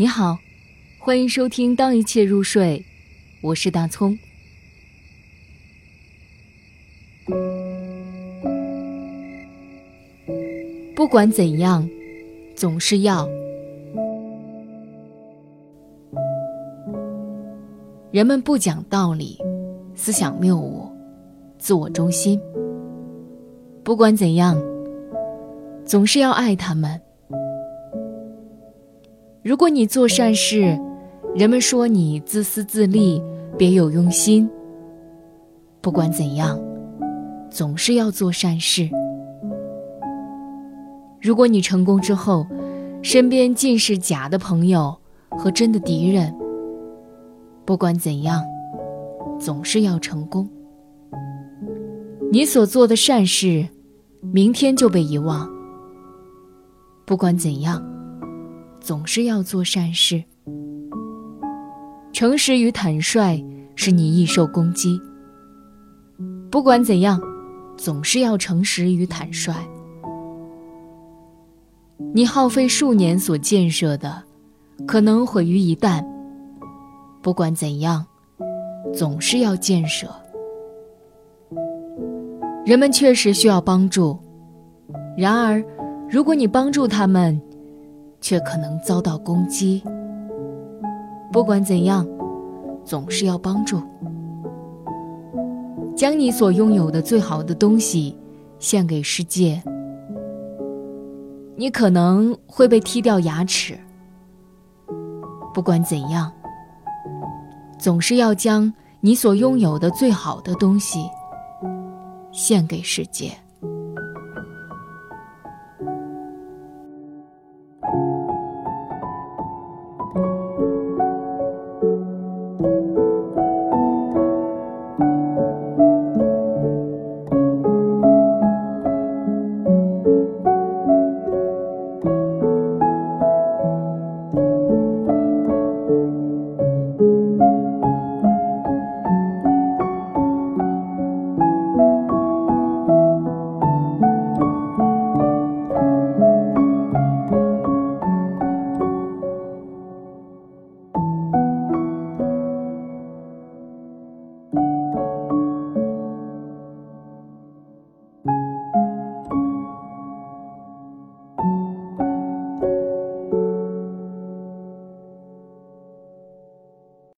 你好，欢迎收听《当一切入睡》，我是大葱。不管怎样，总是要。人们不讲道理，思想谬误，自我中心。不管怎样，总是要爱他们。如果你做善事，人们说你自私自利，别有用心。不管怎样，总是要做善事。如果你成功之后，身边尽是假的朋友和真的敌人。不管怎样，总是要成功。你所做的善事，明天就被遗忘。不管怎样。总是要做善事，诚实与坦率使你易受攻击。不管怎样，总是要诚实与坦率。你耗费数年所建设的，可能毁于一旦。不管怎样，总是要建设。人们确实需要帮助，然而，如果你帮助他们，却可能遭到攻击。不管怎样，总是要帮助。将你所拥有的最好的东西献给世界。你可能会被踢掉牙齿。不管怎样，总是要将你所拥有的最好的东西献给世界。